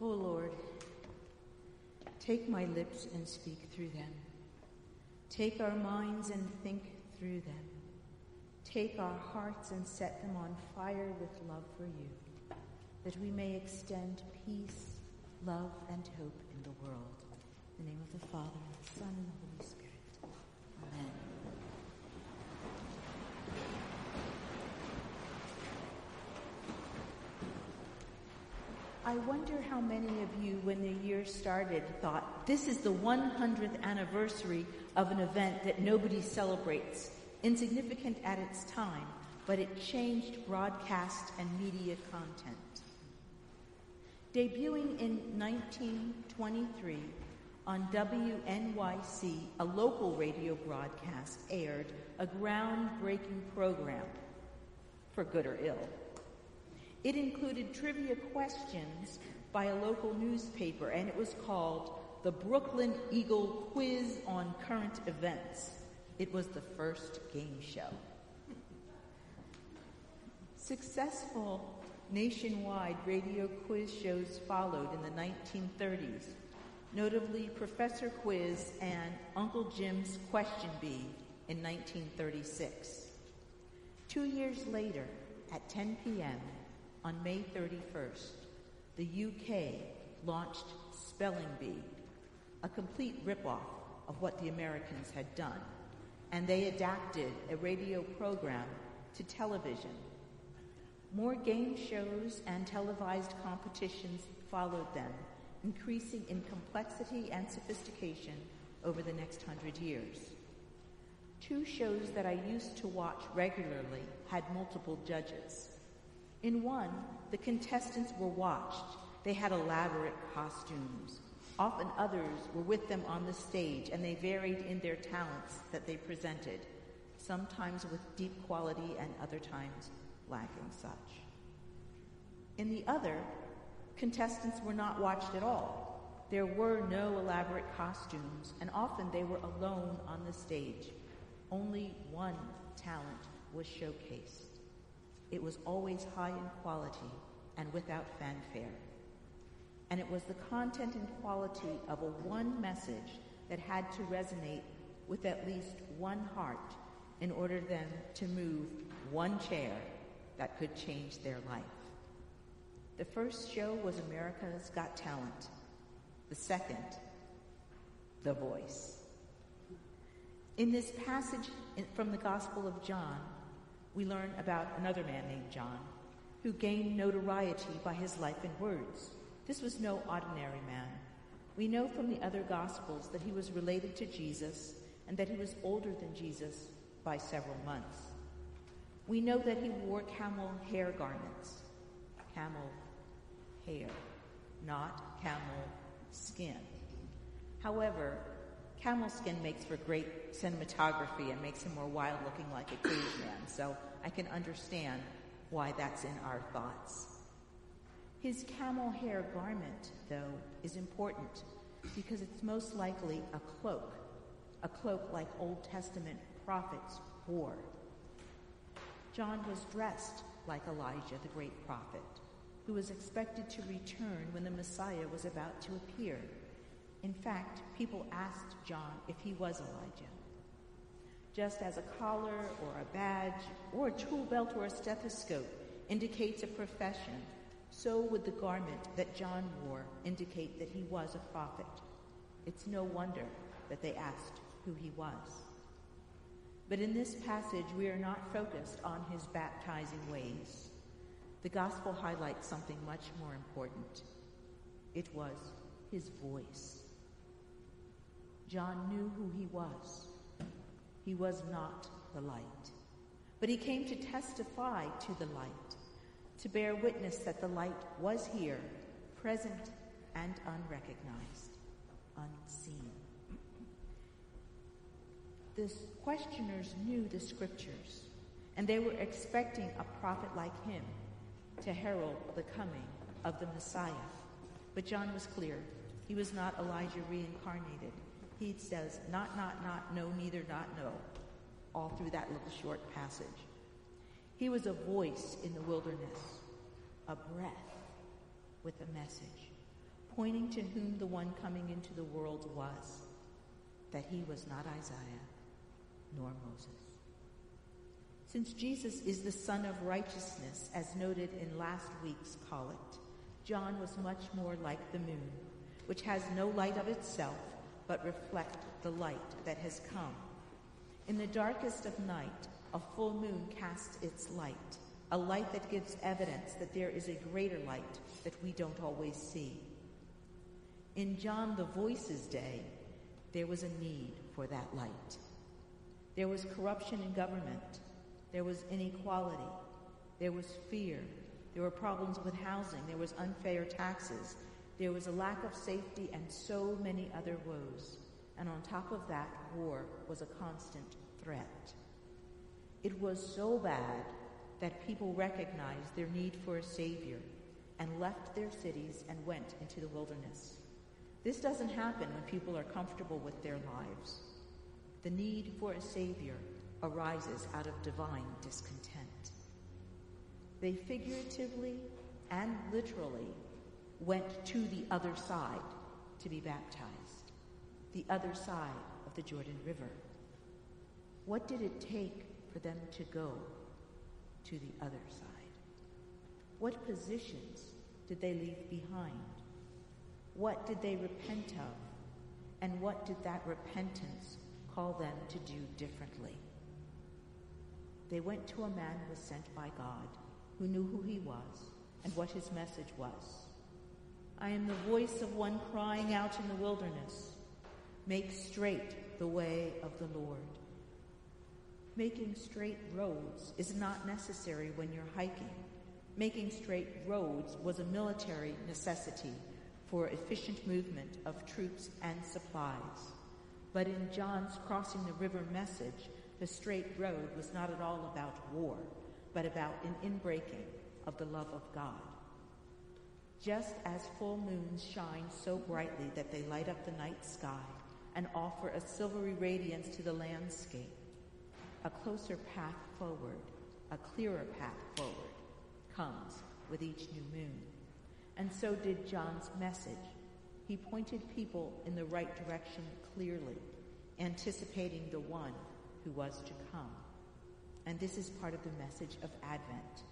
O Lord, take my lips and speak through them. Take our minds and think through them. Take our hearts and set them on fire with love for you, that we may extend peace, love, and hope in the world. In the name of the Father, and the Son, and the Holy Spirit. Amen. I wonder how many of you, when the year started, thought, this is the 100th anniversary of an event that nobody celebrates, insignificant at its time, but it changed broadcast and media content. Debuting in 1923 on WNYC, a local radio broadcast aired a groundbreaking program, for good or ill. It included trivia questions by a local newspaper, and it was called the Brooklyn Eagle Quiz on Current Events. It was the first game show. Successful nationwide radio quiz shows followed in the 1930s, notably Professor Quiz and Uncle Jim's Question Bee in 1936. Two years later, at 10 p.m., on May 31st, the UK launched Spelling Bee, a complete ripoff of what the Americans had done, and they adapted a radio program to television. More game shows and televised competitions followed them, increasing in complexity and sophistication over the next hundred years. Two shows that I used to watch regularly had multiple judges. In one, the contestants were watched. They had elaborate costumes. Often others were with them on the stage and they varied in their talents that they presented, sometimes with deep quality and other times lacking such. In the other, contestants were not watched at all. There were no elaborate costumes and often they were alone on the stage. Only one talent was showcased. It was always high in quality and without fanfare. And it was the content and quality of a one message that had to resonate with at least one heart in order then to move one chair that could change their life. The first show was America's Got Talent. The second, The Voice. In this passage from the Gospel of John, we learn about another man named John who gained notoriety by his life and words. This was no ordinary man. We know from the other Gospels that he was related to Jesus and that he was older than Jesus by several months. We know that he wore camel hair garments, camel hair, not camel skin. However, camel skin makes for great cinematography and makes him more wild looking like a caveman, so I can understand why that's in our thoughts. His camel hair garment, though, is important because it's most likely a cloak, a cloak like Old Testament prophets wore. John was dressed like Elijah, the great prophet, who was expected to return when the Messiah was about to appear. In fact, people asked John if he was Elijah. Just as a collar or a badge or a tool belt or a stethoscope indicates a profession, so would the garment that John wore indicate that he was a prophet. It's no wonder that they asked who he was. But in this passage, we are not focused on his baptizing ways. The gospel highlights something much more important. It was his voice. John knew who he was. He was not the light, but he came to testify to the light, to bear witness that the light was here, present and unrecognized, unseen. The questioners knew the scriptures, and they were expecting a prophet like him to herald the coming of the Messiah. But John was clear. He was not Elijah reincarnated he says, not, not, not, no, neither, not, no, all through that little short passage. He was a voice in the wilderness, a breath with a message. pointing to whom the one coming into the world was, that he was not Isaiah nor Moses. Since Jesus is the Sun of Righteousness, as noted in last week's collect, John was much more like the moon, which has no light of itself, but reflect the light that has come. In the darkest of night, a full moon casts its light, a light that gives evidence that there is a greater light that we don't always see. In John the Voice's day, there was a need for that light. There was corruption in government. There was inequality. There was fear. There were problems with housing. There was unfair taxes. There was a lack of safety and so many other woes. And on top of that, war was a constant threat. It was so bad that people recognized their need for a savior and left their cities and went into the wilderness. This doesn't happen when people are comfortable with their lives. The need for a Savior arises out of divine discontent. They figuratively and literally went to the other side to be baptized, the other side of the Jordan River. What did it take for them to go to the other side? What positions did they leave behind? What did they repent of? And what did that repentance call them to do differently. They went to a man who was sent by God, who knew who he was and what his message was. I am the voice of one crying out in the wilderness, Make straight the way of the Lord. Making straight roads is not necessary when you're hiking. Making straight roads was a military necessity for efficient movement of troops and supplies. But in John's crossing the river message, the straight road was not at all about war, but about an inbreaking of the love of God. Just as full moons shine so brightly that they light up the night sky and offer a silvery radiance to the landscape, a closer path forward, a clearer path forward, comes with each new moon. And so did John's message he pointed people in the right direction clearly, anticipating the one who was to come. And this is part of the message of Advent,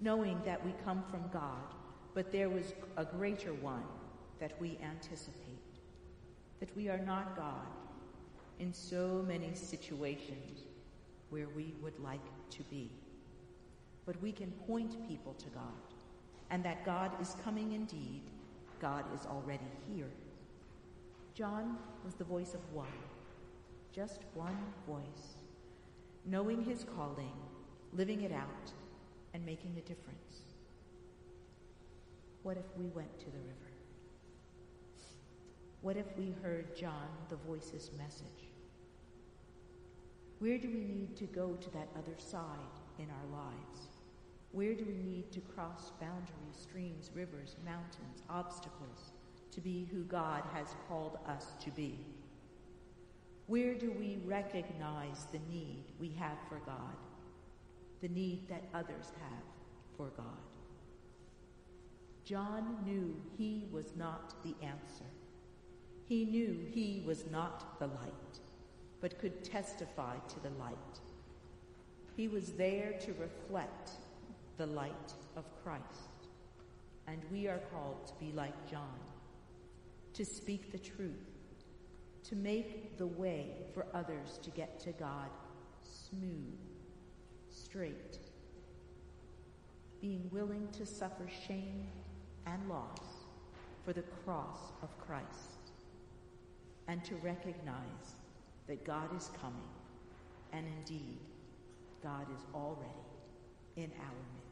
knowing that we come from God, but there was a greater one that we anticipate, that we are not God in so many situations where we would like to be. But we can point people to God, and that God is coming indeed God is already here. John was the voice of one, just one voice, knowing his calling, living it out, and making a difference. What if we went to the river? What if we heard John the voice's message? Where do we need to go to that other side in our lives? Where do we need to cross boundaries, streams, rivers, mountains, obstacles to be who God has called us to be? Where do we recognize the need we have for God, the need that others have for God? John knew he was not the answer. He knew he was not the light, but could testify to the light. He was there to reflect the light of Christ. And we are called to be like John, to speak the truth, to make the way for others to get to God smooth, straight, being willing to suffer shame and loss for the cross of Christ, and to recognize that God is coming, and indeed, God is already in our midst.